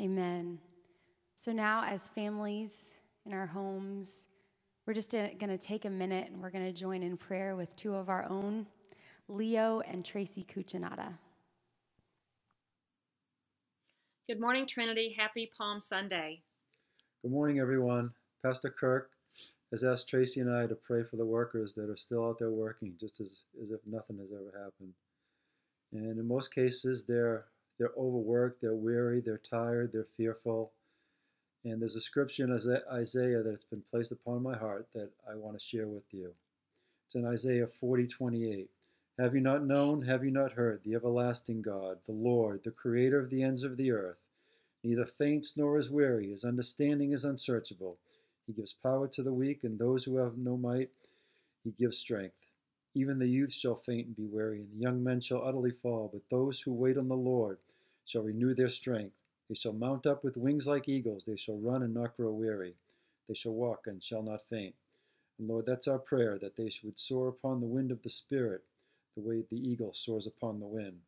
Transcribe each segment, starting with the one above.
Amen. So now, as families in our homes, we're just going to take a minute and we're going to join in prayer with two of our own, Leo and Tracy Cuccinata. Good morning, Trinity. Happy Palm Sunday. Good morning, everyone. Pastor Kirk has asked Tracy and I to pray for the workers that are still out there working, just as, as if nothing has ever happened. And in most cases, they're they're overworked, they're weary, they're tired, they're fearful. And there's a scripture in Isaiah that's been placed upon my heart that I want to share with you. It's in Isaiah 40 28. Have you not known, have you not heard, the everlasting God, the Lord, the creator of the ends of the earth, neither faints nor is weary, his understanding is unsearchable. He gives power to the weak, and those who have no might, he gives strength. Even the youth shall faint and be weary, and the young men shall utterly fall. But those who wait on the Lord shall renew their strength. They shall mount up with wings like eagles. They shall run and not grow weary. They shall walk and shall not faint. And Lord, that's our prayer, that they would soar upon the wind of the Spirit, the way the eagle soars upon the wind.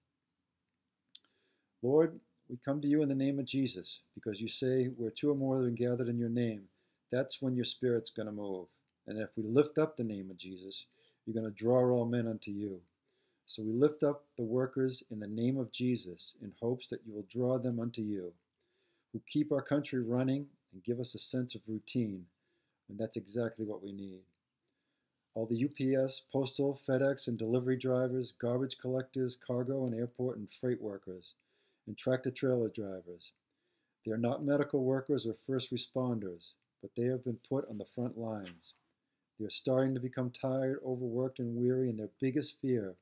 Lord, we come to you in the name of Jesus, because you say, where two or more are gathered in your name, that's when your Spirit's going to move. And if we lift up the name of Jesus, you're going to draw all men unto you. So we lift up the workers in the name of Jesus in hopes that you will draw them unto you, who keep our country running and give us a sense of routine, and that's exactly what we need. All the UPS, postal, FedEx, and delivery drivers, garbage collectors, cargo and airport and freight workers, and tractor trailer drivers. They are not medical workers or first responders, but they have been put on the front lines. They are starting to become tired, overworked, and weary, and their biggest fear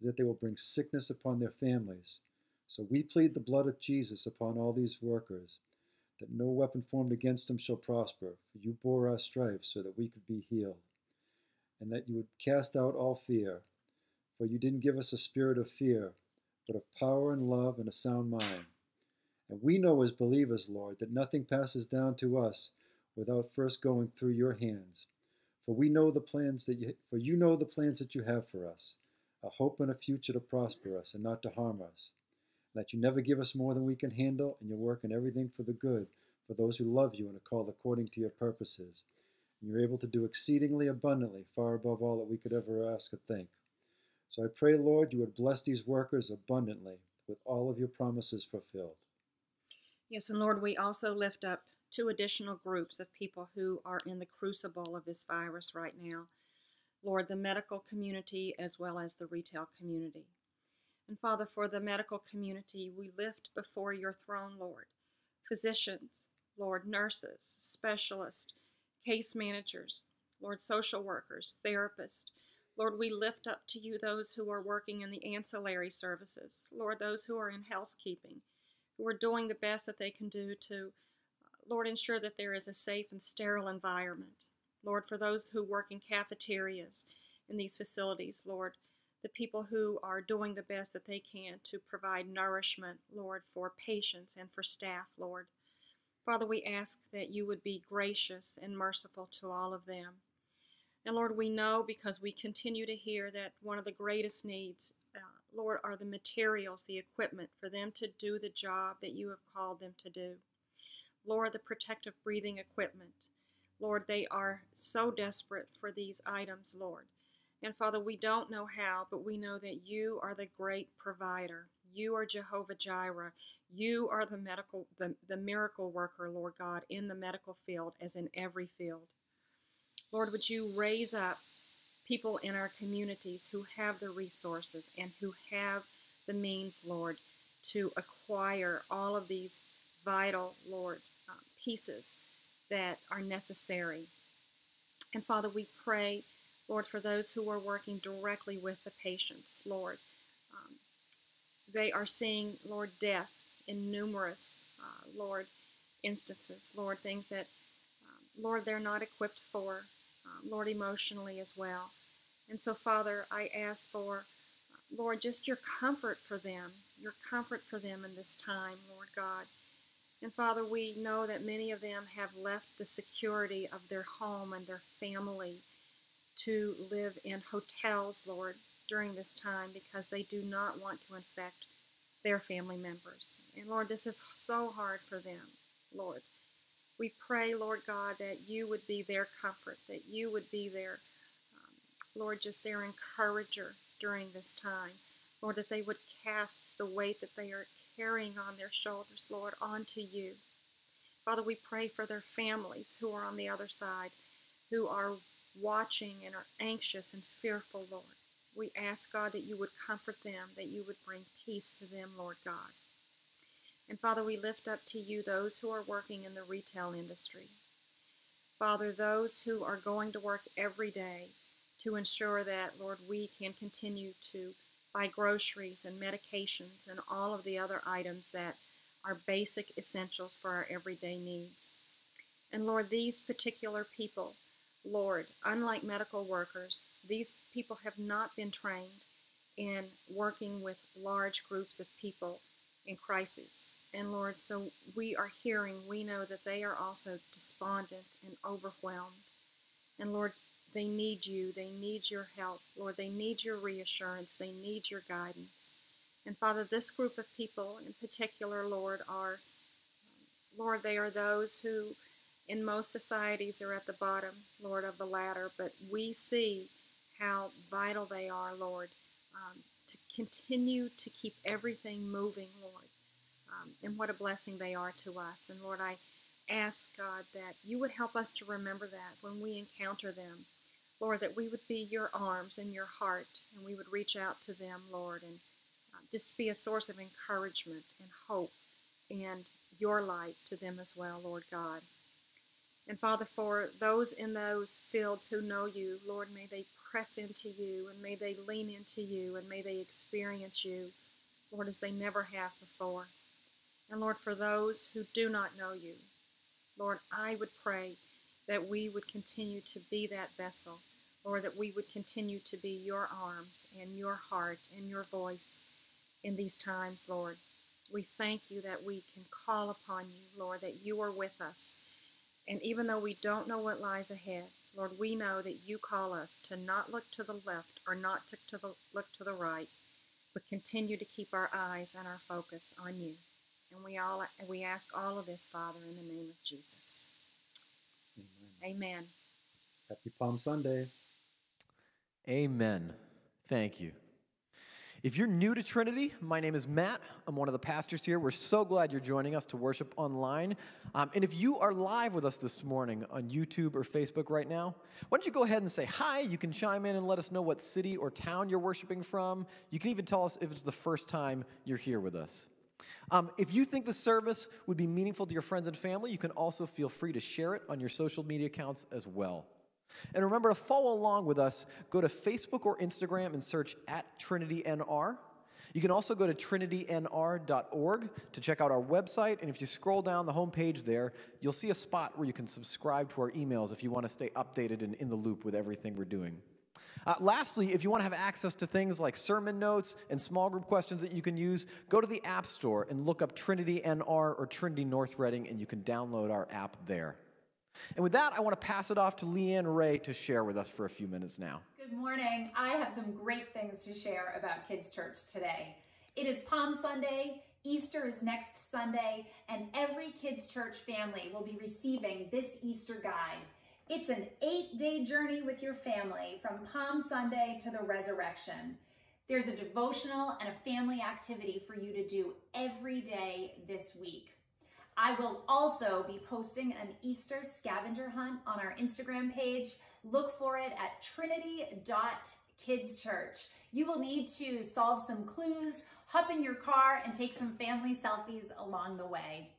that they will bring sickness upon their families. So we plead the blood of Jesus upon all these workers, that no weapon formed against them shall prosper, for you bore our stripes so that we could be healed, and that you would cast out all fear, for you didn't give us a spirit of fear, but of power and love and a sound mind. And we know as believers, Lord, that nothing passes down to us without first going through your hands. For we know the plans that you for you know the plans that you have for us, a hope and a future to prosper us and not to harm us. That you never give us more than we can handle, and you work in everything for the good for those who love you and are called according to your purposes. And you're able to do exceedingly abundantly, far above all that we could ever ask or think. So I pray, Lord, you would bless these workers abundantly with all of your promises fulfilled. Yes, and Lord, we also lift up two additional groups of people who are in the crucible of this virus right now. Lord, the medical community as well as the retail community. And Father, for the medical community, we lift before your throne, Lord, physicians, Lord, nurses, specialists, case managers, Lord, social workers, therapists. Lord, we lift up to you those who are working in the ancillary services. Lord, those who are in housekeeping, who are doing the best that they can do to Lord, ensure that there is a safe and sterile environment. Lord, for those who work in cafeterias in these facilities, Lord, the people who are doing the best that they can to provide nourishment, Lord, for patients and for staff, Lord. Father, we ask that you would be gracious and merciful to all of them. And Lord, we know because we continue to hear that one of the greatest needs, uh, Lord, are the materials, the equipment for them to do the job that you have called them to do. Lord, the protective breathing equipment. Lord, they are so desperate for these items, Lord. And Father, we don't know how, but we know that you are the great provider. You are Jehovah Jireh. You are the medical the, the miracle worker, Lord God, in the medical field as in every field. Lord, would you raise up people in our communities who have the resources and who have the means, Lord, to acquire all of these vital, Lord, uh, pieces that are necessary. And Father, we pray, Lord, for those who are working directly with the patients, Lord. Um, they are seeing, Lord, death in numerous, uh, Lord, instances, Lord, things that, um, Lord, they're not equipped for, um, Lord, emotionally as well. And so, Father, I ask for, uh, Lord, just your comfort for them, your comfort for them in this time, Lord God. And Father, we know that many of them have left the security of their home and their family to live in hotels, Lord, during this time because they do not want to infect their family members. And Lord, this is so hard for them, Lord. We pray, Lord God, that you would be their comfort, that you would be their, um, Lord, just their encourager during this time. Lord, that they would cast the weight that they are carrying on their shoulders, Lord, onto you. Father, we pray for their families who are on the other side, who are watching and are anxious and fearful, Lord. We ask, God, that you would comfort them, that you would bring peace to them, Lord God. And Father, we lift up to you those who are working in the retail industry. Father, those who are going to work every day to ensure that, Lord, we can continue to buy groceries and medications and all of the other items that are basic essentials for our everyday needs. And Lord, these particular people, Lord, unlike medical workers, these people have not been trained in working with large groups of people in crisis. And Lord, so we are hearing, we know that they are also despondent and overwhelmed. And Lord, they need you. They need your help. Lord, they need your reassurance. They need your guidance. And Father, this group of people in particular, Lord, are, Lord, they are those who in most societies are at the bottom, Lord, of the ladder, but we see how vital they are, Lord, um, to continue to keep everything moving, Lord, um, and what a blessing they are to us. And Lord, I ask, God, that you would help us to remember that when we encounter them. Lord, that we would be your arms and your heart, and we would reach out to them, Lord, and uh, just be a source of encouragement and hope and your light to them as well, Lord God. And Father, for those in those fields who know you, Lord, may they press into you and may they lean into you and may they experience you, Lord, as they never have before. And Lord, for those who do not know you, Lord, I would pray that we would continue to be that vessel, Lord, that we would continue to be your arms and your heart and your voice in these times, Lord. We thank you that we can call upon you, Lord, that you are with us and even though we don't know what lies ahead, Lord, we know that you call us to not look to the left or not to, to the, look to the right, but continue to keep our eyes and our focus on you. And we all we ask all of this, Father, in the name of Jesus. Amen. Amen. Happy Palm Sunday. Amen. Thank you. If you're new to Trinity, my name is Matt. I'm one of the pastors here. We're so glad you're joining us to worship online. Um, and if you are live with us this morning on YouTube or Facebook right now, why don't you go ahead and say hi? You can chime in and let us know what city or town you're worshiping from. You can even tell us if it's the first time you're here with us. Um, if you think the service would be meaningful to your friends and family, you can also feel free to share it on your social media accounts as well. And remember to follow along with us. Go to Facebook or Instagram and search at TrinityNR. You can also go to trinitynr.org to check out our website. And if you scroll down the homepage there, you'll see a spot where you can subscribe to our emails if you want to stay updated and in the loop with everything we're doing. Uh, lastly, if you want to have access to things like sermon notes and small group questions that you can use, go to the App Store and look up Trinity NR or Trinity North Reading, and you can download our app there. And with that, I want to pass it off to Leanne Ray to share with us for a few minutes now. Good morning. I have some great things to share about Kids Church today. It is Palm Sunday, Easter is next Sunday, and every Kids Church family will be receiving this Easter guide. It's an eight day journey with your family from Palm Sunday to the resurrection. There's a devotional and a family activity for you to do every day this week. I will also be posting an Easter scavenger hunt on our Instagram page. Look for it at trinity.kidschurch. You will need to solve some clues, hop in your car, and take some family selfies along the way.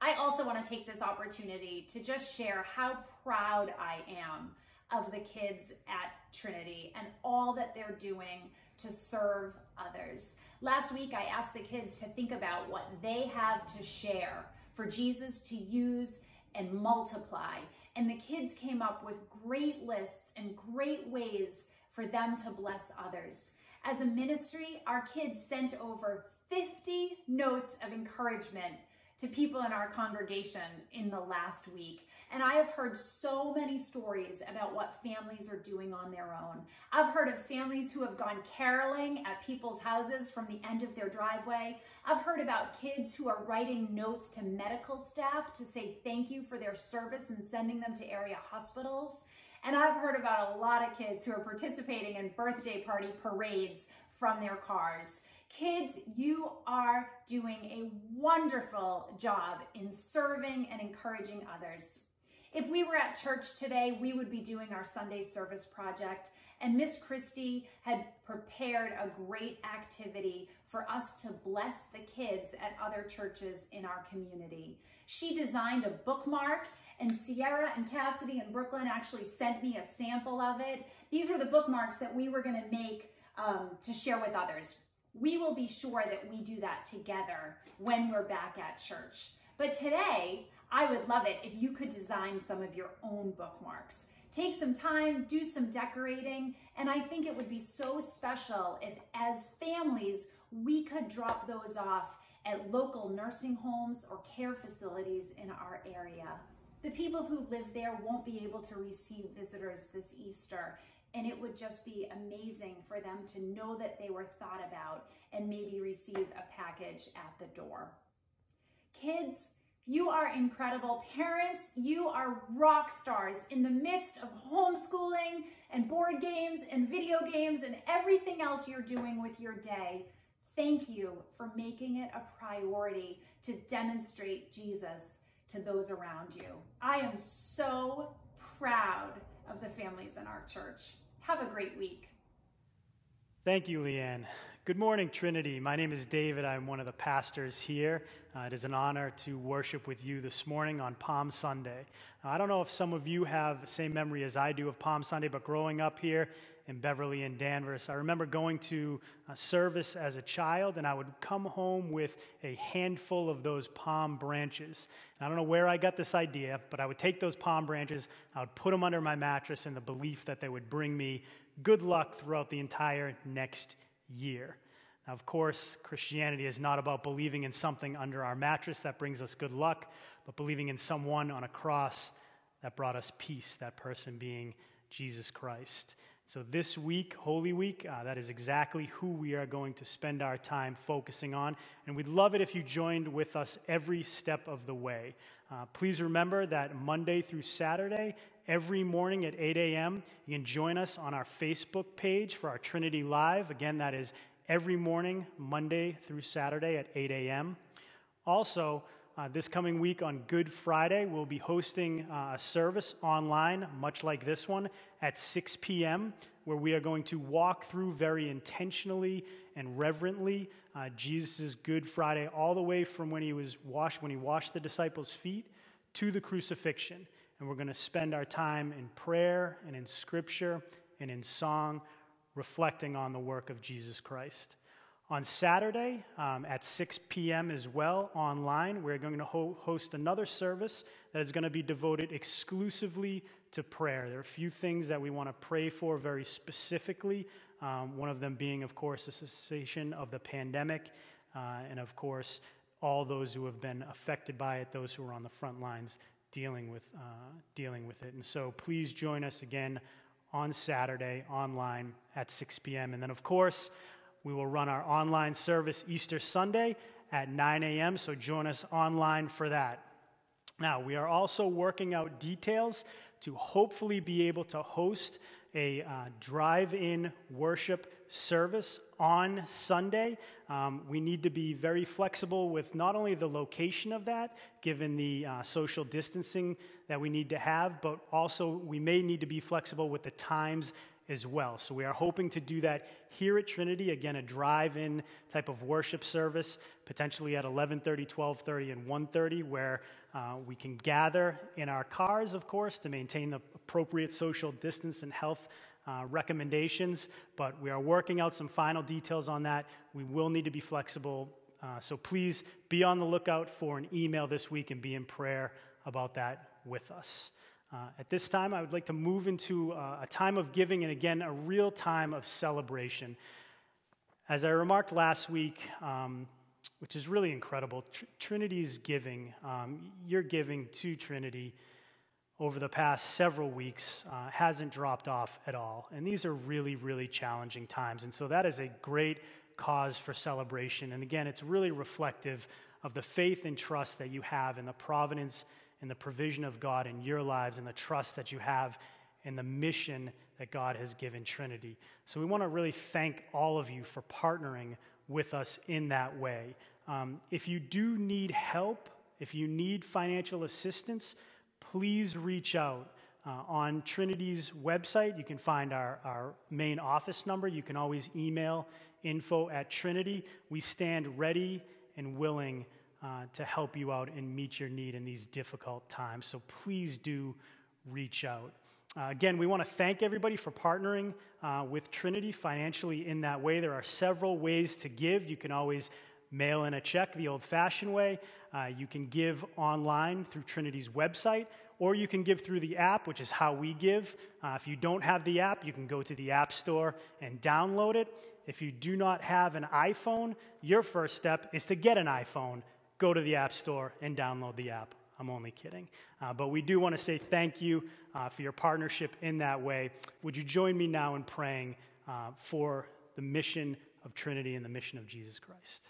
I also want to take this opportunity to just share how proud I am of the kids at Trinity and all that they're doing to serve others. Last week, I asked the kids to think about what they have to share for Jesus to use and multiply. And the kids came up with great lists and great ways for them to bless others. As a ministry, our kids sent over 50 notes of encouragement to people in our congregation in the last week. And I have heard so many stories about what families are doing on their own. I've heard of families who have gone caroling at people's houses from the end of their driveway. I've heard about kids who are writing notes to medical staff to say thank you for their service and sending them to area hospitals. And I've heard about a lot of kids who are participating in birthday party parades from their cars. Kids, you are doing a wonderful job in serving and encouraging others. If we were at church today, we would be doing our Sunday service project, and Miss Christie had prepared a great activity for us to bless the kids at other churches in our community. She designed a bookmark, and Sierra and Cassidy and Brooklyn actually sent me a sample of it. These were the bookmarks that we were going to make um, to share with others. We will be sure that we do that together when we're back at church. But today, I would love it if you could design some of your own bookmarks. Take some time, do some decorating, and I think it would be so special if, as families, we could drop those off at local nursing homes or care facilities in our area. The people who live there won't be able to receive visitors this Easter, and it would just be amazing for them to know that they were thought about and maybe receive a package at the door. Kids, you are incredible. Parents, you are rock stars in the midst of homeschooling and board games and video games and everything else you're doing with your day. Thank you for making it a priority to demonstrate Jesus to those around you. I am so proud of the families in our church. Have a great week. Thank you, Leanne. Good morning, Trinity. My name is David. I'm one of the pastors here. Uh, it is an honor to worship with you this morning on Palm Sunday. Now, I don't know if some of you have the same memory as I do of Palm Sunday, but growing up here in Beverly and Danvers, I remember going to a service as a child, and I would come home with a handful of those palm branches. And I don't know where I got this idea, but I would take those palm branches, I would put them under my mattress in the belief that they would bring me good luck throughout the entire next year. Now, of course, Christianity is not about believing in something under our mattress that brings us good luck, but believing in someone on a cross that brought us peace, that person being Jesus Christ. So, this week, Holy Week, uh, that is exactly who we are going to spend our time focusing on. And we'd love it if you joined with us every step of the way. Uh, please remember that Monday through Saturday, every morning at 8 a.m., you can join us on our Facebook page for our Trinity Live. Again, that is every morning, Monday through Saturday at 8 a.m. Also, uh, this coming week on Good Friday, we'll be hosting uh, a service online, much like this one, at 6 p.m., where we are going to walk through very intentionally and reverently uh, Jesus' Good Friday, all the way from when he was washed, when he washed the disciples' feet, to the crucifixion. And we're going to spend our time in prayer and in scripture and in song, reflecting on the work of Jesus Christ. On Saturday um, at 6 p.m. as well, online, we're going to ho- host another service that is going to be devoted exclusively to prayer. There are a few things that we want to pray for very specifically. Um, one of them being, of course, the cessation of the pandemic, uh, and of course, all those who have been affected by it, those who are on the front lines dealing with, uh, dealing with it. And so please join us again on Saturday online at 6 p.m. And then, of course, we will run our online service Easter Sunday at 9 a.m., so join us online for that. Now, we are also working out details to hopefully be able to host a uh, drive in worship service on Sunday. Um, we need to be very flexible with not only the location of that, given the uh, social distancing that we need to have, but also we may need to be flexible with the times as well. So we are hoping to do that here at Trinity. Again, a drive-in type of worship service, potentially at 11:30, 12:30, and 1:30, where uh, we can gather in our cars, of course, to maintain the appropriate social distance and health. Uh, recommendations, but we are working out some final details on that. We will need to be flexible, uh, so please be on the lookout for an email this week and be in prayer about that with us. Uh, at this time, I would like to move into uh, a time of giving and again, a real time of celebration. As I remarked last week, um, which is really incredible. Tr- Trinity's giving, um, your giving to Trinity over the past several weeks uh, hasn't dropped off at all. And these are really, really challenging times. And so that is a great cause for celebration. And again, it's really reflective of the faith and trust that you have in the providence and the provision of God in your lives and the trust that you have in the mission that God has given Trinity. So we want to really thank all of you for partnering with us in that way. Um, if you do need help, if you need financial assistance, please reach out. Uh, on Trinity's website, you can find our, our main office number. You can always email info at Trinity. We stand ready and willing uh, to help you out and meet your need in these difficult times. So please do reach out. Uh, again, we want to thank everybody for partnering uh, with Trinity financially in that way. There are several ways to give. You can always mail in a check the old fashioned way. Uh, you can give online through Trinity's website, or you can give through the app, which is how we give. Uh, if you don't have the app, you can go to the App Store and download it. If you do not have an iPhone, your first step is to get an iPhone. Go to the App Store and download the app. I'm only kidding. Uh, but we do want to say thank you uh, for your partnership in that way. Would you join me now in praying uh, for the mission of Trinity and the mission of Jesus Christ?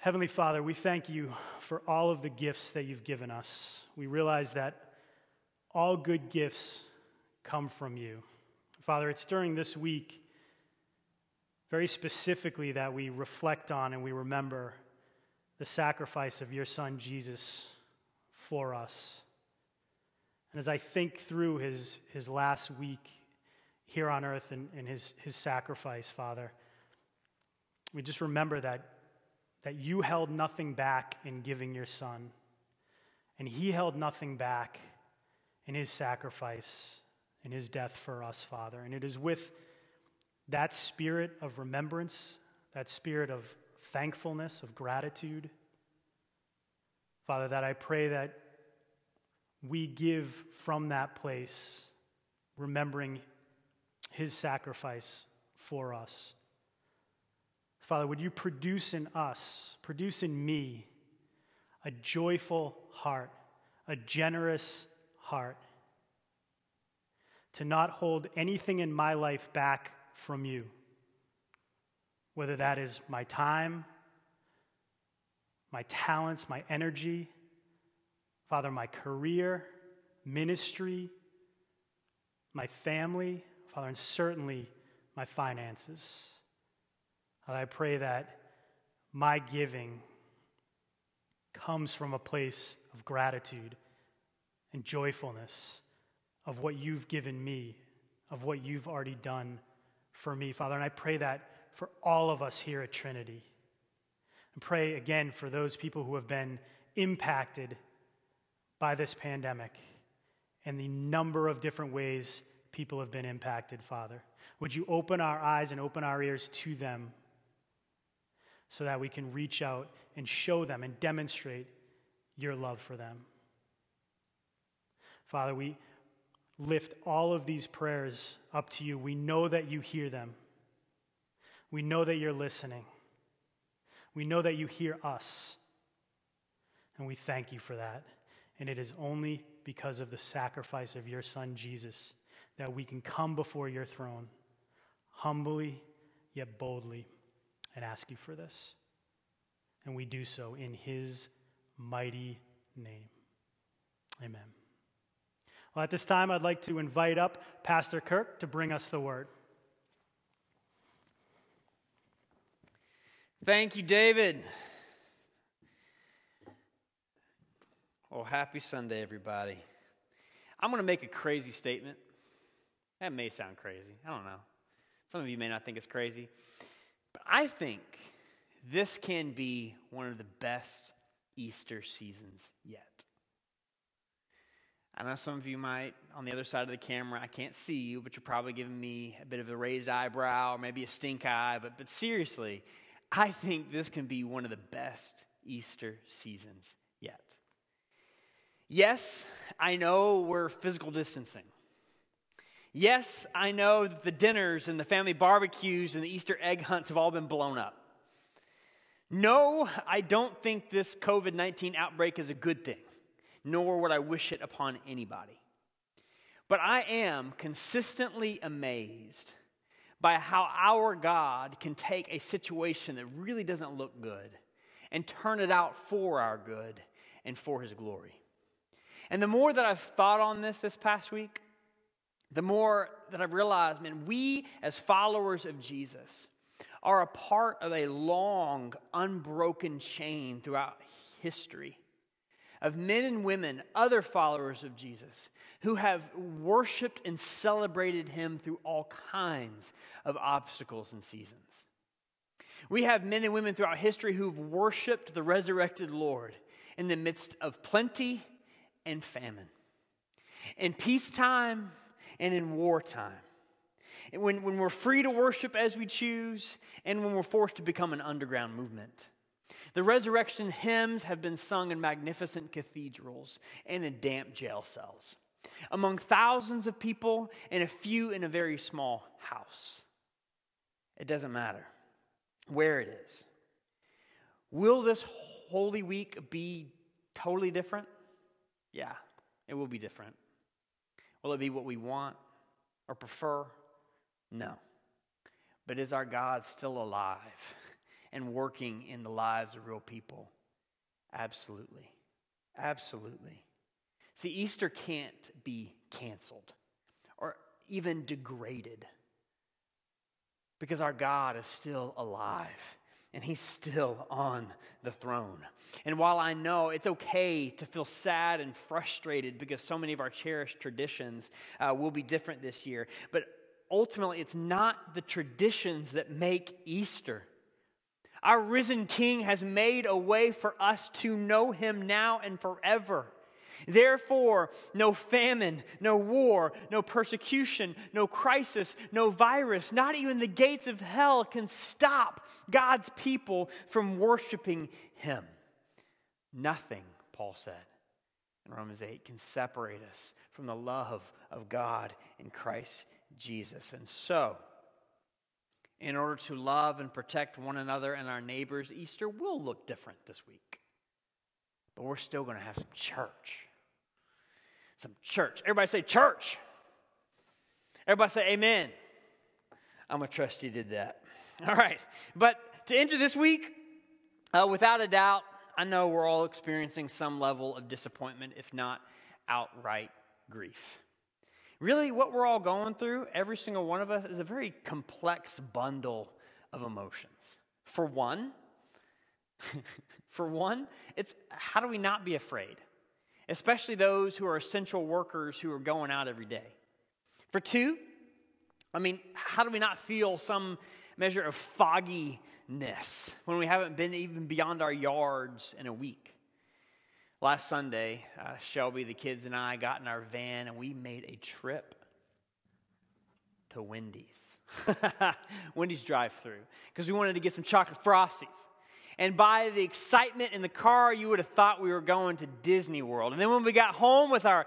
Heavenly Father, we thank you for all of the gifts that you've given us. We realize that all good gifts come from you. Father, it's during this week, very specifically, that we reflect on and we remember the sacrifice of your Son, Jesus, for us. And as I think through his, his last week here on earth and, and his, his sacrifice, Father, we just remember that, that you held nothing back in giving your Son, and he held nothing back in his sacrifice, in his death for us, Father. And it is with that spirit of remembrance, that spirit of thankfulness, of gratitude. Father, that I pray that we give from that place, remembering his sacrifice for us. Father, would you produce in us, produce in me, a joyful heart, a generous heart, to not hold anything in my life back from you whether that is my time, my talents, my energy, Father, my career, ministry, my family, Father, and certainly my finances. I pray that my giving comes from a place of gratitude and joyfulness of what you've given me, of what you've already done for me, Father. And I pray that for all of us here at Trinity. And pray again for those people who have been impacted by this pandemic and the number of different ways people have been impacted, Father. Would you open our eyes and open our ears to them so that we can reach out and show them and demonstrate your love for them? Father, we lift all of these prayers up to you. We know that you hear them. We know that you're listening. We know that you hear us. And we thank you for that. And it is only because of the sacrifice of your Son, Jesus, that we can come before your throne humbly yet boldly and ask you for this. And we do so in his mighty name. Amen. Well, at this time, I'd like to invite up Pastor Kirk to bring us the word. Thank you, David. Oh, happy Sunday, everybody. I'm going to make a crazy statement. That may sound crazy. I don't know. Some of you may not think it's crazy. But I think this can be one of the best Easter seasons yet. I know some of you might, on the other side of the camera, I can't see you, but you're probably giving me a bit of a raised eyebrow or maybe a stink eye. But, but seriously, I think this can be one of the best Easter seasons yet. Yes, I know we're physical distancing. Yes, I know that the dinners and the family barbecues and the Easter egg hunts have all been blown up. No, I don't think this COVID 19 outbreak is a good thing, nor would I wish it upon anybody. But I am consistently amazed by how our God can take a situation that really doesn't look good and turn it out for our good and for his glory. And the more that I've thought on this this past week, the more that I've realized, man, we as followers of Jesus are a part of a long, unbroken chain throughout history of men and women, other followers of Jesus, who have worshiped and celebrated him through all kinds of obstacles and seasons. We have men and women throughout history who've worshiped the resurrected Lord in the midst of plenty and famine, in peacetime and in wartime. When, when we're free to worship as we choose, and when we're forced to become an underground movement. The resurrection hymns have been sung in magnificent cathedrals and in damp jail cells, among thousands of people and a few in a very small house. It doesn't matter where it is. Will this Holy Week be totally different? Yeah, it will be different. Will it be what we want or prefer? No. But is our God still alive and working in the lives of real people? Absolutely. Absolutely. See, Easter can't be canceled or even degraded because our God is still alive and he's still on the throne. And while I know it's okay to feel sad and frustrated because so many of our cherished traditions uh, will be different this year, but ultimately it's not the traditions that make Easter. Our risen King has made a way for us to know him now and forever. Therefore, no famine, no war, no persecution, no crisis, no virus, not even the gates of hell can stop God's people from worshiping Him. Nothing, Paul said in Romans 8, can separate us from the love of God in Christ Jesus. And so, in order to love and protect one another and our neighbors, Easter will look different this week. But we're still going to have some church some church. Everybody say church. Everybody say amen. I'm going to trust you did that. All right. But to enter this week, uh, without a doubt, I know we're all experiencing some level of disappointment, if not outright grief. Really, what we're all going through, every single one of us, is a very complex bundle of emotions. For one, for one, it's how do we not be afraid? Especially those who are essential workers who are going out every day. For two, I mean, how do we not feel some measure of fogginess when we haven't been even beyond our yards in a week? Last Sunday, uh, Shelby, the kids, and I got in our van and we made a trip to Wendy's. Wendy's drive through because we wanted to get some chocolate frosties. And by the excitement in the car, you would have thought we were going to Disney World. And then when we got home with our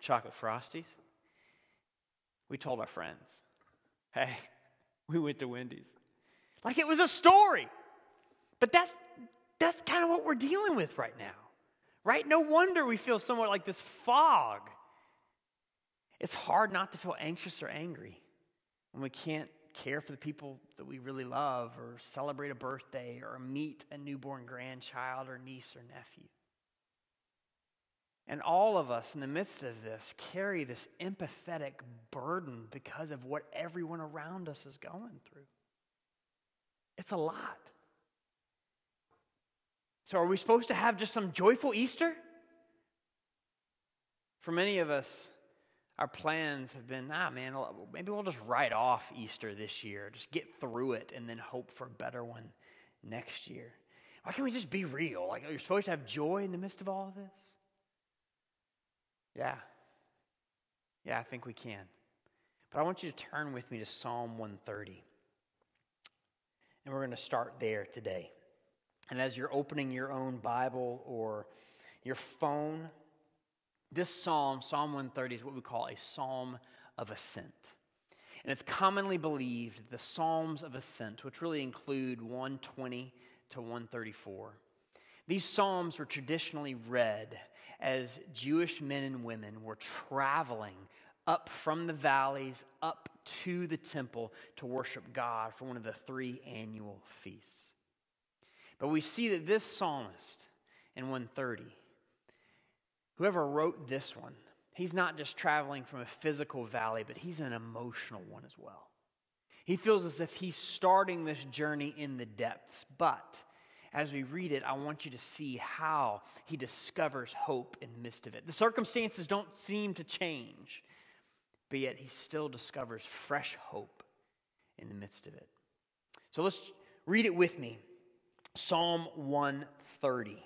chocolate frosties, we told our friends, hey, we went to Wendy's. Like it was a story. But that's, that's kind of what we're dealing with right now, right? No wonder we feel somewhat like this fog. It's hard not to feel anxious or angry when we can't care for the people that we really love, or celebrate a birthday, or meet a newborn grandchild, or niece, or nephew. And all of us in the midst of this carry this empathetic burden because of what everyone around us is going through. It's a lot. So, are we supposed to have just some joyful Easter? For many of us, our plans have been, ah, man, maybe we'll just write off Easter this year, just get through it, and then hope for a better one next year. Why can't we just be real? Like, you're supposed to have joy in the midst of all of this? Yeah. Yeah, I think we can. But I want you to turn with me to Psalm 130. And we're going to start there today. And as you're opening your own Bible or your phone, this psalm, Psalm 130, is what we call a psalm of ascent. And it's commonly believed the Psalms of Ascent, which really include 120 to 134, these Psalms were traditionally read as Jewish men and women were traveling up from the valleys up to the temple to worship God for one of the three annual feasts. But we see that this psalmist in 130, whoever wrote this one, he's not just traveling from a physical valley, but he's an emotional one as well. He feels as if he's starting this journey in the depths, but as we read it, I want you to see how he discovers hope in the midst of it. The circumstances don't seem to change, but yet he still discovers fresh hope in the midst of it. So let's read it with me Psalm 130,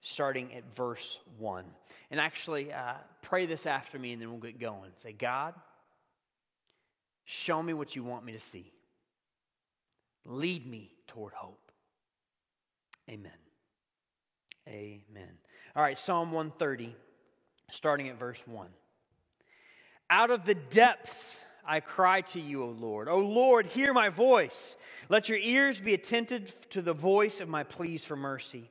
starting at verse 1. And actually, uh, pray this after me, and then we'll get going. Say, God, show me what you want me to see, lead me toward hope. Amen. Amen. All right, Psalm 130, starting at verse 1. Out of the depths I cry to you, O Lord. O Lord, hear my voice. Let your ears be attentive to the voice of my pleas for mercy.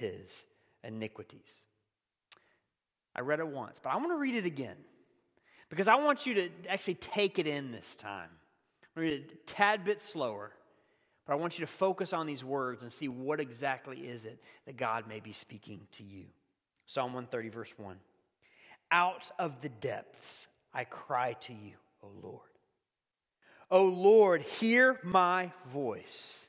his iniquities. I read it once, but I want to read it again because I want you to actually take it in this time. I'm going to read it a tad bit slower, but I want you to focus on these words and see what exactly is it that God may be speaking to you. Psalm 130, verse 1. Out of the depths I cry to you, O Lord. O Lord, hear my voice.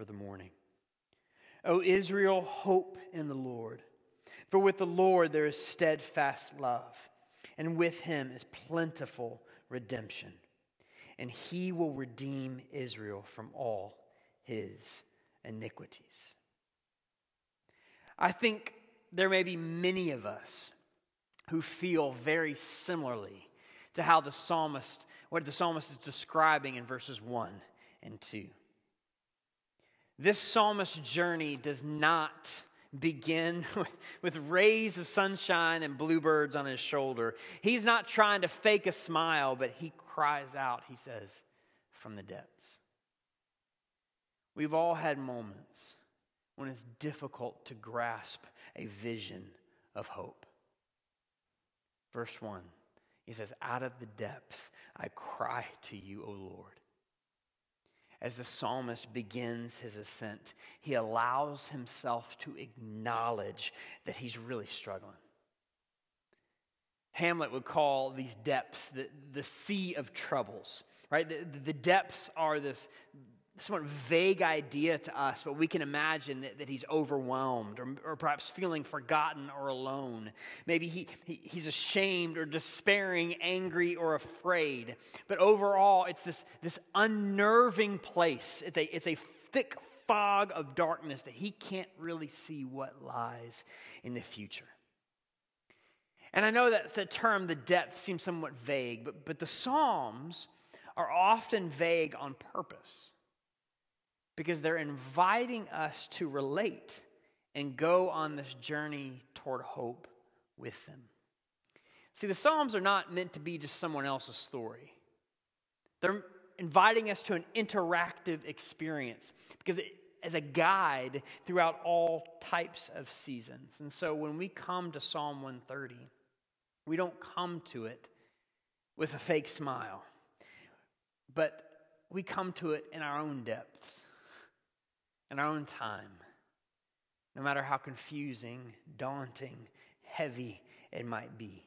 for the morning. O Israel, hope in the Lord. For with the Lord there is steadfast love, and with him is plentiful redemption. And he will redeem Israel from all his iniquities. I think there may be many of us who feel very similarly to how the psalmist, what the psalmist is describing in verses 1 and 2. This psalmist's journey does not begin with, with rays of sunshine and bluebirds on his shoulder. He's not trying to fake a smile, but he cries out, he says, from the depths. We've all had moments when it's difficult to grasp a vision of hope. Verse 1, he says, Out of the depths I cry to you, O Lord. As the psalmist begins his ascent, he allows himself to acknowledge that he's really struggling. Hamlet would call these depths the, the sea of troubles, right? The, the depths are this, somewhat vague idea to us, but we can imagine that, that he's overwhelmed or, or perhaps feeling forgotten or alone. Maybe he, he, he's ashamed or despairing, angry or afraid. But overall, it's this, this unnerving place. It's a, it's a thick fog of darkness that he can't really see what lies in the future. And I know that the term the depth seems somewhat vague, but, but the Psalms are often vague on purpose because they're inviting us to relate and go on this journey toward hope with them. See, the Psalms are not meant to be just someone else's story. They're inviting us to an interactive experience because it, as a guide throughout all types of seasons. And so when we come to Psalm 130, we don't come to it with a fake smile. but we come to it in our own depths, in our own time, no matter how confusing, daunting, heavy it might be.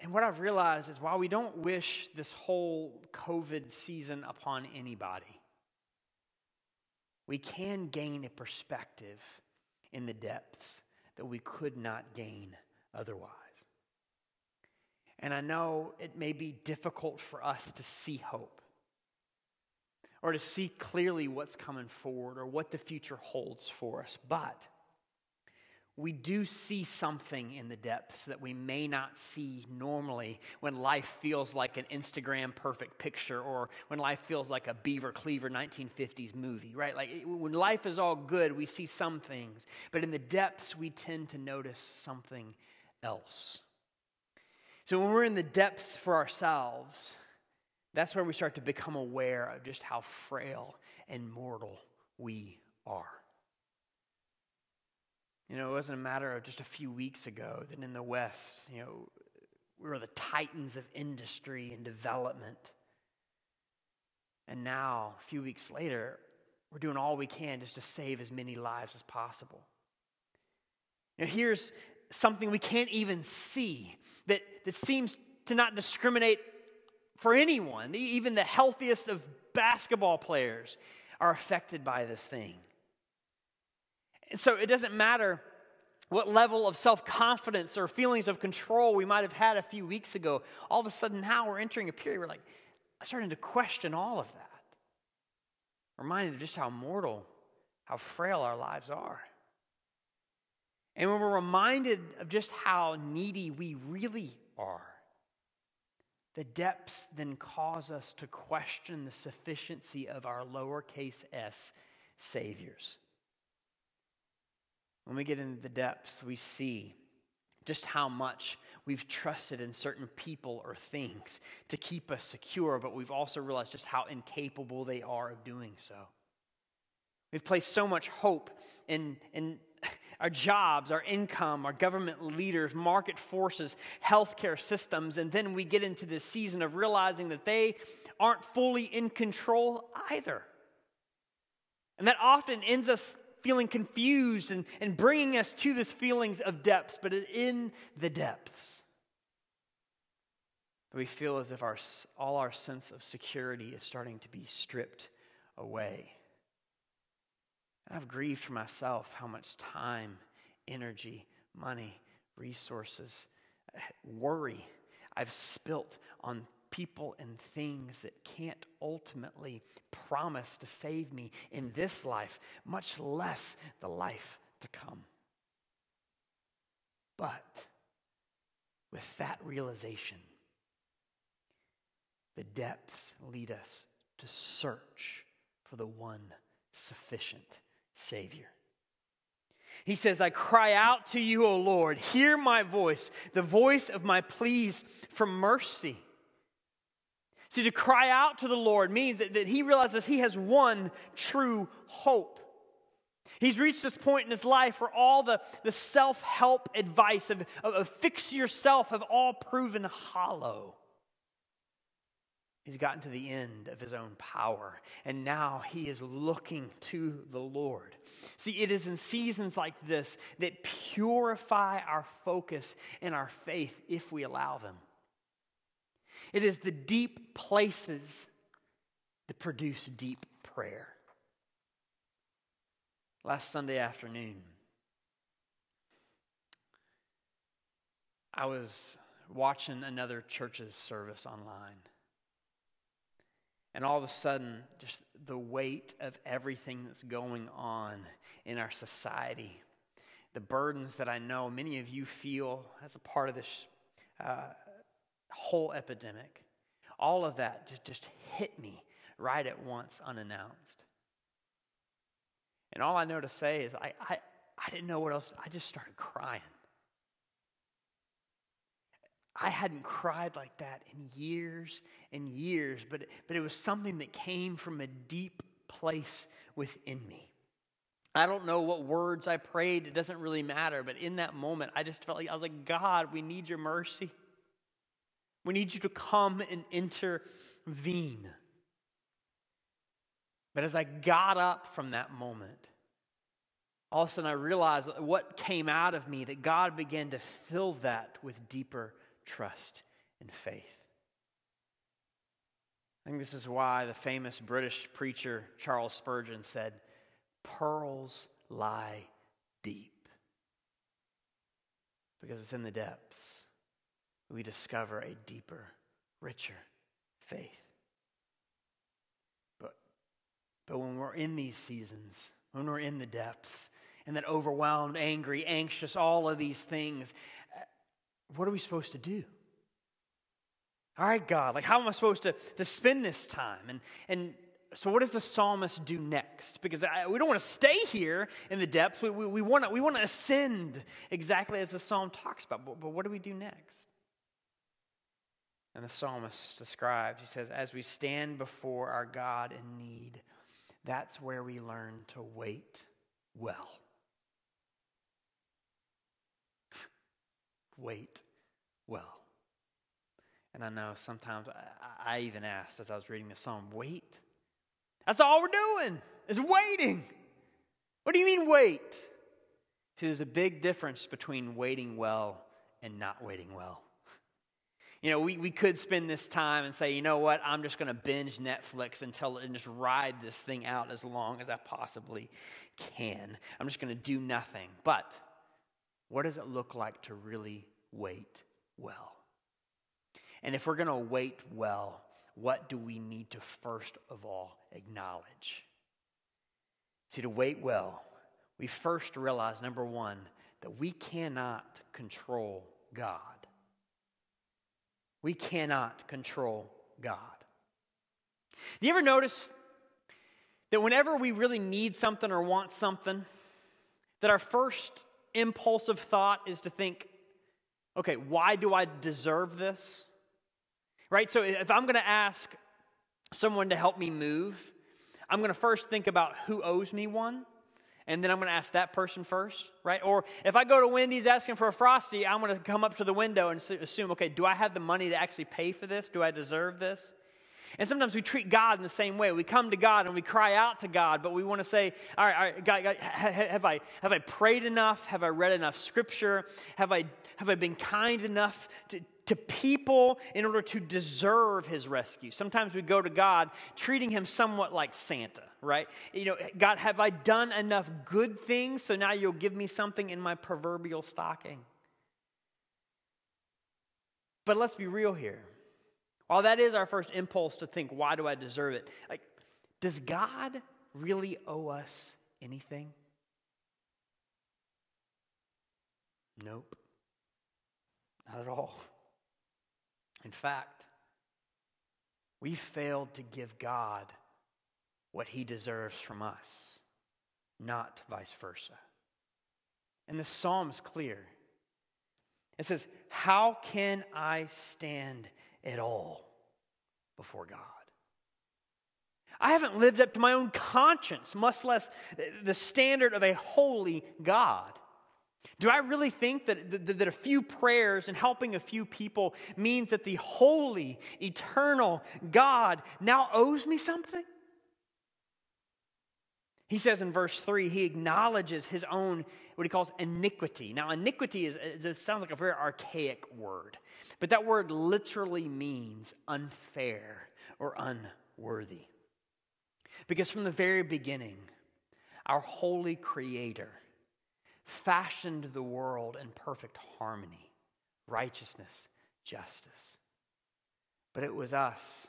And what I've realized is while we don't wish this whole COVID season upon anybody, we can gain a perspective in the depths that we could not gain otherwise. And I know it may be difficult for us to see hope or to see clearly what's coming forward or what the future holds for us, but we do see something in the depths that we may not see normally when life feels like an Instagram perfect picture or when life feels like a Beaver Cleaver 1950s movie, right? Like when life is all good, we see some things, but in the depths, we tend to notice something else. So when we're in the depths for ourselves, that's where we start to become aware of just how frail and mortal we are. You know, it wasn't a matter of just a few weeks ago that in the West, you know, we were the titans of industry and development. And now, a few weeks later, we're doing all we can just to save as many lives as possible. Now, here's something we can't even see that, that seems to not discriminate for anyone. Even the healthiest of basketball players are affected by this thing. And so it doesn't matter what level of self confidence or feelings of control we might have had a few weeks ago. All of a sudden, now we're entering a period where, like, I'm starting to question all of that. Reminded of just how mortal, how frail our lives are. And when we're reminded of just how needy we really are, the depths then cause us to question the sufficiency of our lowercase s saviors. When we get into the depths, we see just how much we've trusted in certain people or things to keep us secure, but we've also realized just how incapable they are of doing so. We've placed so much hope in, in our jobs, our income, our government leaders, market forces, healthcare systems, and then we get into this season of realizing that they aren't fully in control either. And that often ends us feeling confused and, and bringing us to this feelings of depths, but in the depths, we feel as if our, all our sense of security is starting to be stripped away. And I've grieved for myself how much time, energy, money, resources, eh, worry I've spilt on people and things that can't ultimately promise to save me in this life, much less the life to come. But with that realization, the depths lead us to search for the one sufficient Savior. He says, I cry out to you, O Lord, hear my voice, the voice of my pleas for mercy. See, to cry out to the Lord means that, that he realizes he has one true hope. He's reached this point in his life where all the, the self help advice of, of, of fix yourself have all proven hollow. He's gotten to the end of his own power, and now he is looking to the Lord. See, it is in seasons like this that purify our focus and our faith if we allow them. It is the deep places that produce deep prayer. Last Sunday afternoon, I was watching another church's service online. And all of a sudden, just the weight of everything that's going on in our society, the burdens that I know many of you feel as a part of this uh, whole epidemic. All of that just, just hit me right at once, unannounced. And all I know to say is, I, I, I didn't know what else. I just started crying. I hadn't cried like that in years and years, but, but it was something that came from a deep place within me. I don't know what words I prayed, it doesn't really matter, but in that moment, I just felt like I was like, God, we need your mercy. We need you to come and intervene. But as I got up from that moment, all of a sudden I realized what came out of me, that God began to fill that with deeper trust and faith. I think this is why the famous British preacher Charles Spurgeon said, Pearls lie deep. Because it's in the depths we discover a deeper, richer faith. But, but when we're in these seasons, when we're in the depths, and that overwhelmed, angry, anxious, all of these things, what are we supposed to do? All right, God, like how am I supposed to, to spend this time? And, and so, what does the psalmist do next? Because I, we don't want to stay here in the depths. We, we, we, want to, we want to ascend exactly as the psalm talks about. But, but what do we do next? And the psalmist describes, he says, as we stand before our God in need, that's where we learn to wait well. wait well. And I know sometimes I, I, even asked as I was reading the psalm, wait? That's all we're doing is waiting. What do you mean wait? See, there's a big difference between waiting well and not waiting well. You know, we, we could spend this time and say, you know what, I'm just going to binge Netflix until and just ride this thing out as long as I possibly can. I'm just going to do nothing. But what does it look like to really wait well? And if we're going to wait well, what do we need to first of all acknowledge? See, to wait well, we first realize number one, that we cannot control God. We cannot control God. Do you ever notice that whenever we really need something or want something, that our first impulsive thought is to think, okay, why do I deserve this? Right? So if I'm going to ask someone to help me move, I'm going to first think about who owes me one, and then I'm going to ask that person first, right? Or if I go to Wendy's asking for a Frosty, I'm going to come up to the window and assume, okay, do I have the money to actually pay for this? Do I deserve this? And sometimes we treat God in the same way. We come to God and we cry out to God, but we want to say, all right, all right God, God, have, I, have I prayed enough? Have I read enough scripture? Have I, have I been kind enough to, to people in order to deserve his rescue. Sometimes we go to God treating him somewhat like Santa, right? You know, God, have I done enough good things so now you'll give me something in my proverbial stocking? But let's be real here. While that is our first impulse to think, why do I deserve it? Like, does God really owe us anything? Nope. Not at all. In fact, we failed to give God what he deserves from us, not vice versa. And the psalm is clear. It says, How can I stand at all before God? I haven't lived up to my own conscience, much less the standard of a holy God. Do I really think that, that, that, a few prayers and helping a few people means that the holy, eternal God now owes me something? He says in verse 3, he acknowledges his own, what he calls iniquity. Now, iniquity is, it sounds like a very archaic word, but that word literally means unfair or unworthy. Because from the very beginning, our holy creator, fashioned the world in perfect harmony, righteousness, justice. But it was us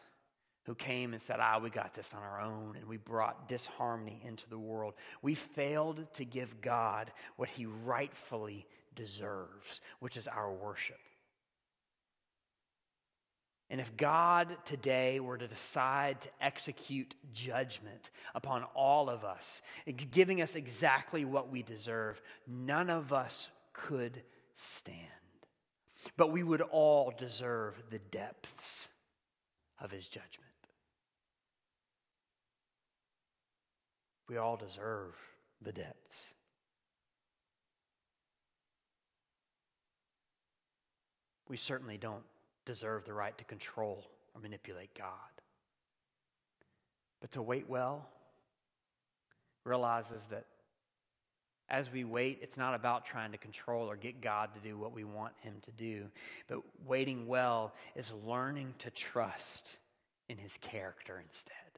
who came and said, Ah, we got this on our own, and we brought disharmony into the world. We failed to give God what he rightfully deserves, which is our worship. And if God today were to decide to execute judgment upon all of us, giving us exactly what we deserve, none of us could stand. But we would all deserve the depths of his judgment. We all deserve the depths. We certainly don't deserve the right to control or manipulate God. But to wait well realizes that as we wait, it's not about trying to control or get God to do what we want Him to do. But waiting well is learning to trust in His character instead.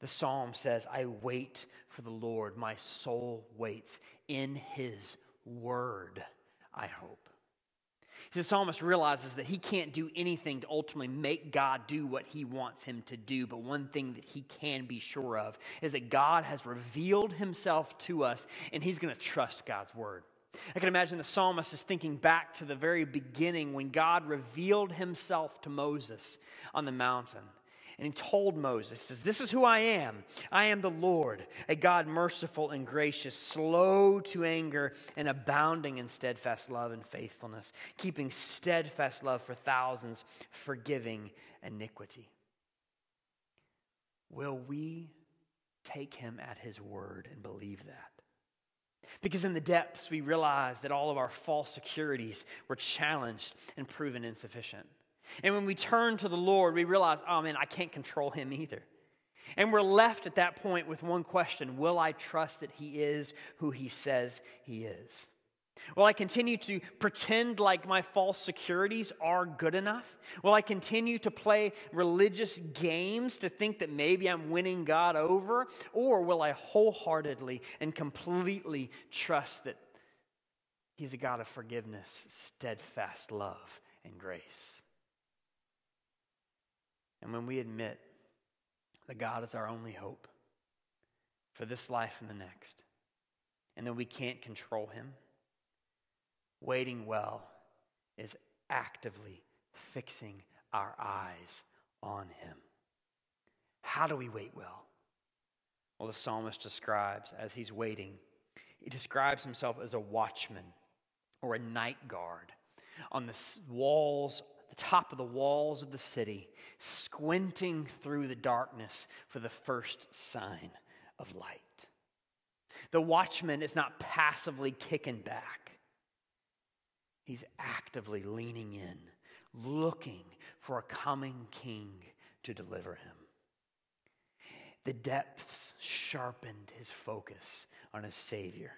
The psalm says, I wait for the Lord. My soul waits. In His word, I hope. The psalmist realizes that he can't do anything to ultimately make God do what he wants him to do. But one thing that he can be sure of is that God has revealed himself to us and he's going to trust God's word. I can imagine the psalmist is thinking back to the very beginning when God revealed himself to Moses on the mountain. And he told Moses, says, This is who I am. I am the Lord, a God merciful and gracious, slow to anger, and abounding in steadfast love and faithfulness, keeping steadfast love for thousands, forgiving iniquity. Will we take him at his word and believe that? Because in the depths, we realize that all of our false securities were challenged and proven insufficient. And when we turn to the Lord, we realize, oh man, I can't control him either. And we're left at that point with one question Will I trust that he is who he says he is? Will I continue to pretend like my false securities are good enough? Will I continue to play religious games to think that maybe I'm winning God over? Or will I wholeheartedly and completely trust that He's a God of forgiveness, steadfast love, and grace? And when we admit that God is our only hope for this life and the next, and that we can't control Him, waiting well is actively fixing our eyes on Him. How do we wait well? Well, the psalmist describes as he's waiting, he describes himself as a watchman or a night guard on the walls the top of the walls of the city, squinting through the darkness for the first sign of light. The watchman is not passively kicking back, he's actively leaning in, looking for a coming king to deliver him. The depths sharpened his focus on his Savior.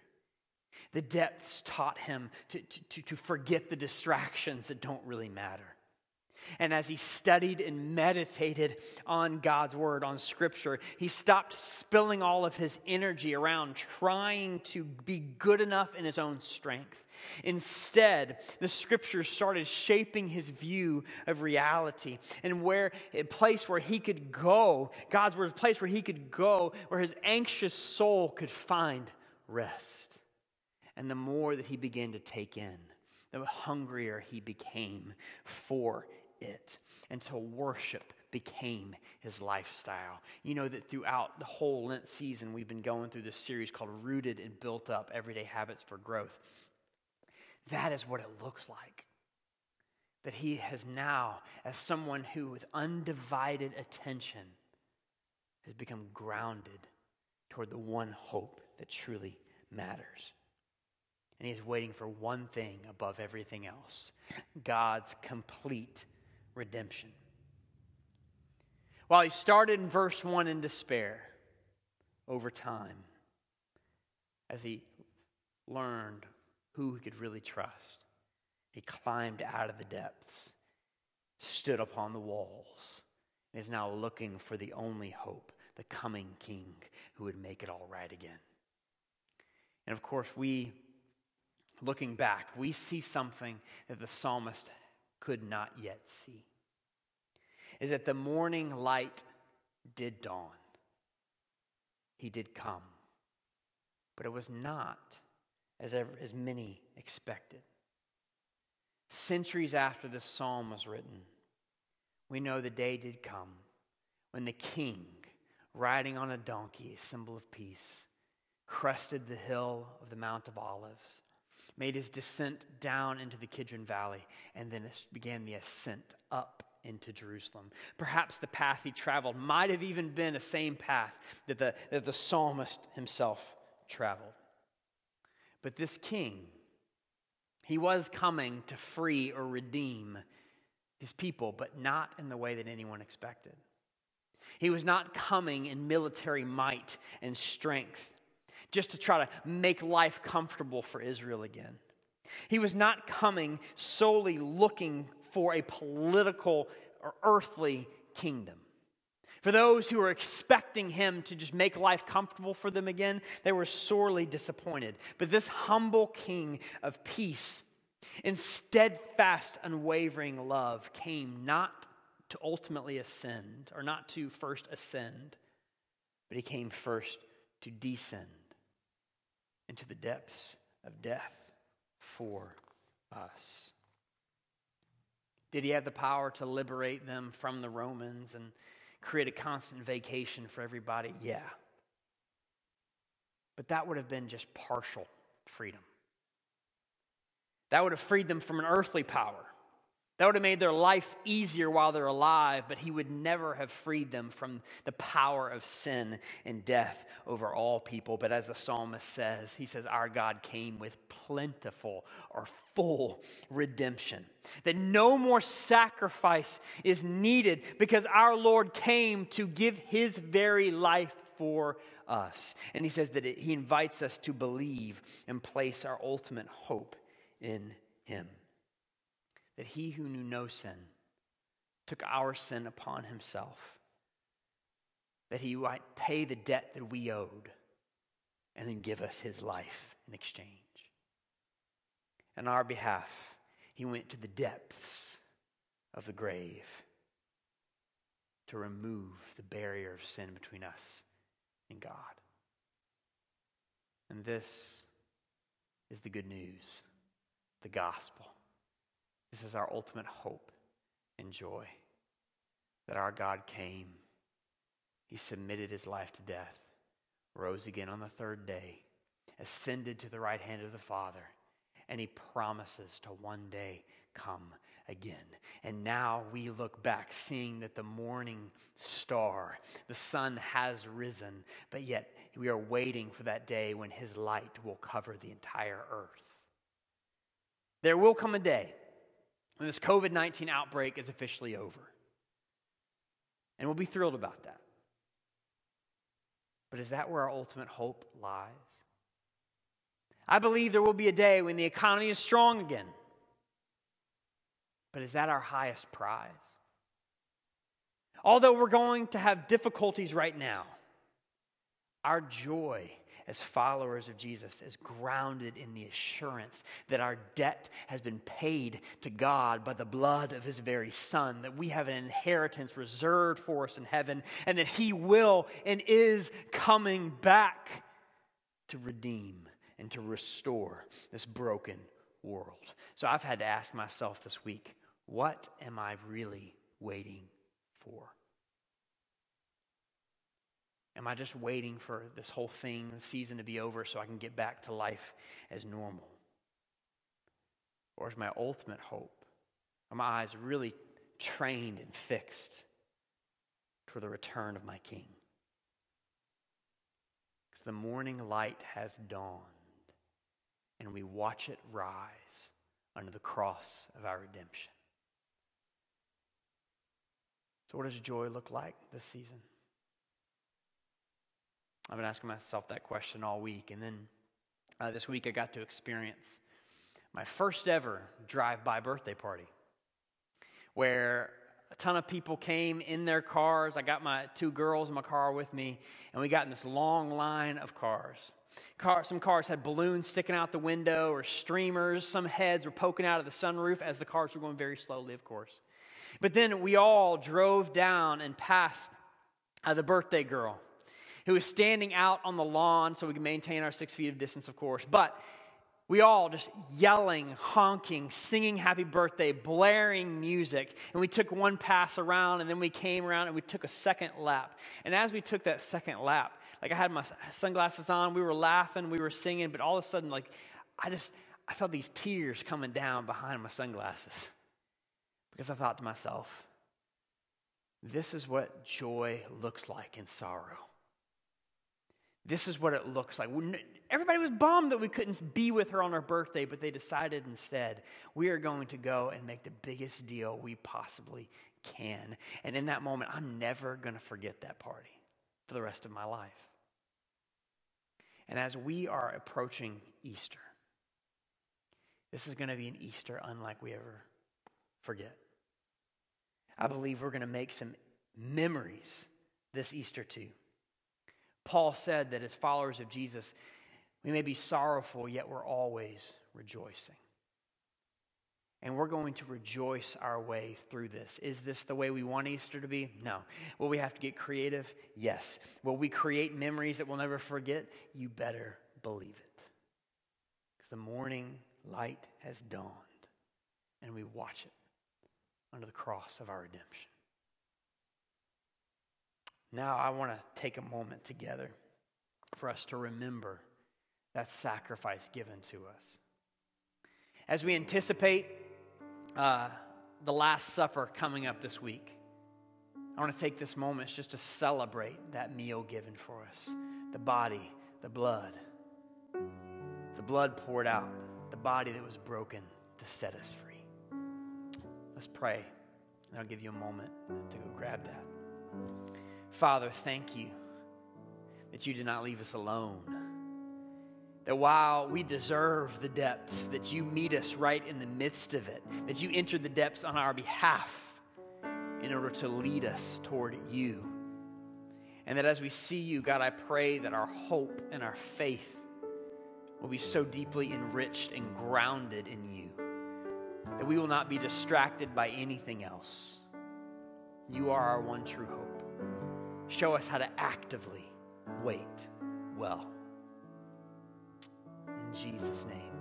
The depths taught him to, to, to forget the distractions that don't really matter. And as he studied and meditated on God's word, on scripture, he stopped spilling all of his energy around trying to be good enough in his own strength. Instead, the scriptures started shaping his view of reality and where a place where he could go, God's word, a place where he could go, where his anxious soul could find rest. And the more that he began to take in, the hungrier he became for it until worship became his lifestyle. You know that throughout the whole Lent season, we've been going through this series called Rooted and Built Up Everyday Habits for Growth. That is what it looks like. That he has now, as someone who with undivided attention has become grounded toward the one hope that truly matters. And he is waiting for one thing above everything else God's complete redemption. While he started in verse 1 in despair, over time, as he learned who he could really trust, he climbed out of the depths, stood upon the walls, and is now looking for the only hope, the coming king who would make it all right again. And of course, we, looking back, we see something that the psalmist could not yet see is that the morning light did dawn. He did come. But it was not as, ever, as many expected. Centuries after this psalm was written, we know the day did come when the king, riding on a donkey, a symbol of peace, crested the hill of the Mount of Olives made his descent down into the Kidron Valley, and then began the ascent up into Jerusalem. Perhaps the path he traveled might have even been the same path that the, that the psalmist himself traveled. But this king, he was coming to free or redeem his people, but not in the way that anyone expected. He was not coming in military might and strength just to try to make life comfortable for Israel again. He was not coming solely looking for a political or earthly kingdom. For those who were expecting him to just make life comfortable for them again, they were sorely disappointed. But this humble king of peace and steadfast, unwavering love came not to ultimately ascend, or not to first ascend, but he came first to descend into the depths of death for us. Did he have the power to liberate them from the Romans and create a constant vacation for everybody? Yeah. But that would have been just partial freedom. That would have freed them from an earthly power. That would have made their life easier while they're alive, but he would never have freed them from the power of sin and death over all people. But as the psalmist says, he says, Our God came with plentiful or full redemption. That no more sacrifice is needed because our Lord came to give his very life for us. And he says that it, he invites us to believe and place our ultimate hope in him. That he who knew no sin took our sin upon himself, that he might pay the debt that we owed and then give us his life in exchange. On our behalf, he went to the depths of the grave to remove the barrier of sin between us and God. And this is the good news the gospel. This is our ultimate hope and joy that our God came, He submitted His life to death, rose again on the third day, ascended to the right hand of the Father, and He promises to one day come again. And now we look back, seeing that the morning star, the sun has risen, but yet we are waiting for that day when His light will cover the entire earth. There will come a day when this COVID 19 outbreak is officially over. And we'll be thrilled about that. But is that where our ultimate hope lies? I believe there will be a day when the economy is strong again. But is that our highest prize? Although we're going to have difficulties right now, our joy as followers of Jesus is grounded in the assurance that our debt has been paid to God by the blood of his very Son, that we have an inheritance reserved for us in heaven, and that he will and is coming back to redeem and to restore this broken world. So I've had to ask myself this week what am I really waiting for? Am I just waiting for this whole thing, the season to be over so I can get back to life as normal? Or is my ultimate hope? Are my eyes really trained and fixed for the return of my King? Because the morning light has dawned and we watch it rise under the cross of our redemption. So, what does joy look like this season? I've been asking myself that question all week. And then uh, this week I got to experience my first ever drive by birthday party where a ton of people came in their cars. I got my two girls in my car with me, and we got in this long line of cars. Car, some cars had balloons sticking out the window or streamers. Some heads were poking out of the sunroof as the cars were going very slowly, of course. But then we all drove down and passed uh, the birthday girl who was standing out on the lawn so we could maintain our six feet of distance, of course. But we all just yelling, honking, singing happy birthday, blaring music. And we took one pass around and then we came around and we took a second lap. And as we took that second lap, like I had my sunglasses on, we were laughing, we were singing, but all of a sudden, like I just, I felt these tears coming down behind my sunglasses because I thought to myself, this is what joy looks like in sorrow. This is what it looks like. Everybody was bummed that we couldn't be with her on her birthday, but they decided instead we are going to go and make the biggest deal we possibly can. And in that moment, I'm never going to forget that party for the rest of my life. And as we are approaching Easter, this is going to be an Easter unlike we ever forget. I believe we're going to make some memories this Easter too. Paul said that as followers of Jesus, we may be sorrowful, yet we're always rejoicing. And we're going to rejoice our way through this. Is this the way we want Easter to be? No. Will we have to get creative? Yes. Will we create memories that we'll never forget? You better believe it. Because the morning light has dawned, and we watch it under the cross of our redemption. Now, I want to take a moment together for us to remember that sacrifice given to us. As we anticipate uh, the Last Supper coming up this week, I want to take this moment just to celebrate that meal given for us the body, the blood, the blood poured out, the body that was broken to set us free. Let's pray, and I'll give you a moment to go grab that. Father, thank you that you did not leave us alone. That while we deserve the depths, that you meet us right in the midst of it, that you entered the depths on our behalf in order to lead us toward you. And that as we see you, God, I pray that our hope and our faith will be so deeply enriched and grounded in you that we will not be distracted by anything else. You are our one true hope. Show us how to actively wait well. In Jesus' name,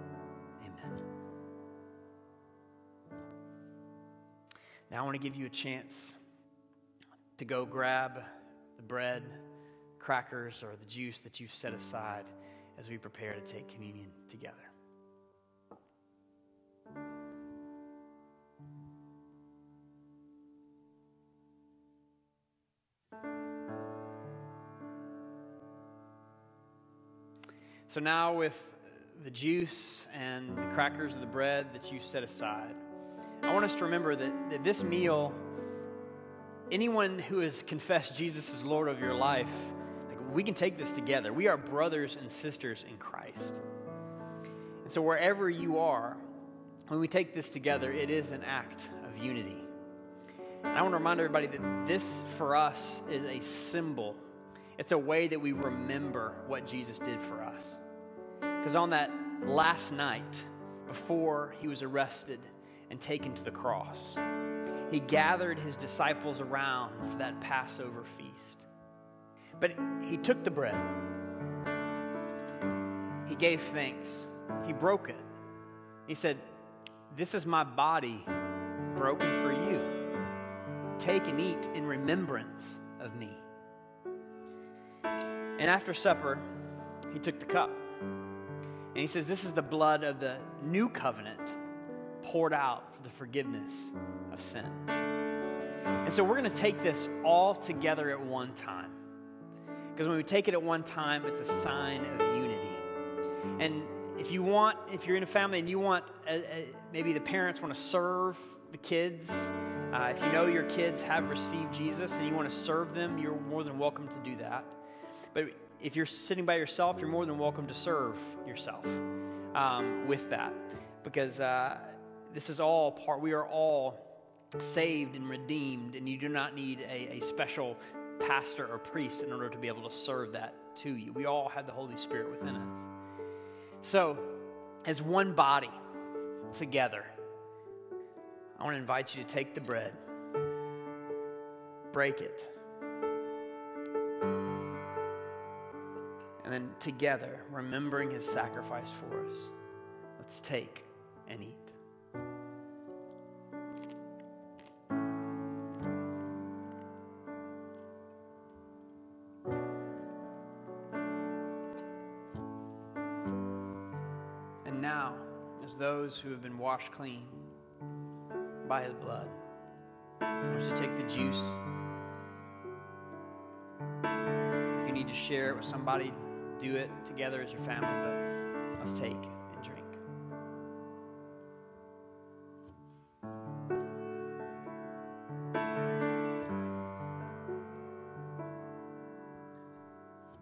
amen. Now I want to give you a chance to go grab the bread, crackers, or the juice that you've set aside as we prepare to take communion together. So now, with the juice and the crackers and the bread that you set aside, I want us to remember that, that this meal, anyone who has confessed Jesus as Lord of your life, like we can take this together. We are brothers and sisters in Christ. And so, wherever you are, when we take this together, it is an act of unity. And I want to remind everybody that this, for us, is a symbol. It's a way that we remember what Jesus did for us. Because on that last night, before he was arrested and taken to the cross, he gathered his disciples around for that Passover feast. But he took the bread, he gave thanks, he broke it. He said, This is my body broken for you. Take and eat in remembrance of me. And after supper, he took the cup. And he says, This is the blood of the new covenant poured out for the forgiveness of sin. And so we're going to take this all together at one time. Because when we take it at one time, it's a sign of unity. And if you want, if you're in a family and you want, uh, uh, maybe the parents want to serve the kids, uh, if you know your kids have received Jesus and you want to serve them, you're more than welcome to do that. But if you're sitting by yourself, you're more than welcome to serve yourself um, with that because uh, this is all part, we are all saved and redeemed, and you do not need a, a special pastor or priest in order to be able to serve that to you. We all have the Holy Spirit within us. So, as one body together, I want to invite you to take the bread, break it And then together, remembering his sacrifice for us, let's take and eat. And now, as those who have been washed clean by his blood, want you take the juice. If you need to share it with somebody, do it together as your family, but let's take and drink.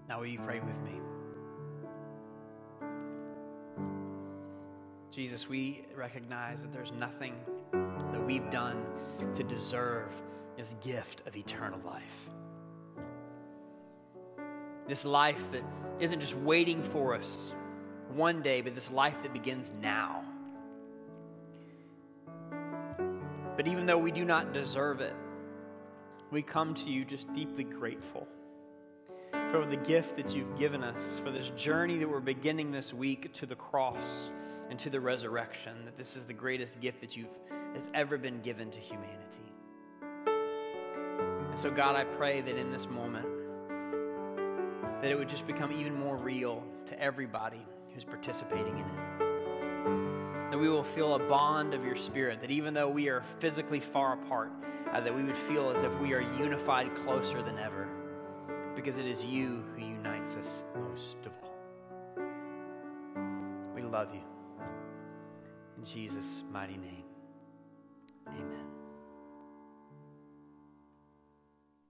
Now, will you pray with me? Jesus, we recognize that there's nothing that we've done to deserve this gift of eternal life. This life that isn't just waiting for us one day, but this life that begins now. But even though we do not deserve it, we come to you just deeply grateful for the gift that you've given us, for this journey that we're beginning this week to the cross and to the resurrection, that this is the greatest gift that you've that's ever been given to humanity. And so, God, I pray that in this moment, that it would just become even more real to everybody who's participating in it. That we will feel a bond of your spirit, that even though we are physically far apart, uh, that we would feel as if we are unified closer than ever, because it is you who unites us most of all. We love you. In Jesus' mighty name, amen.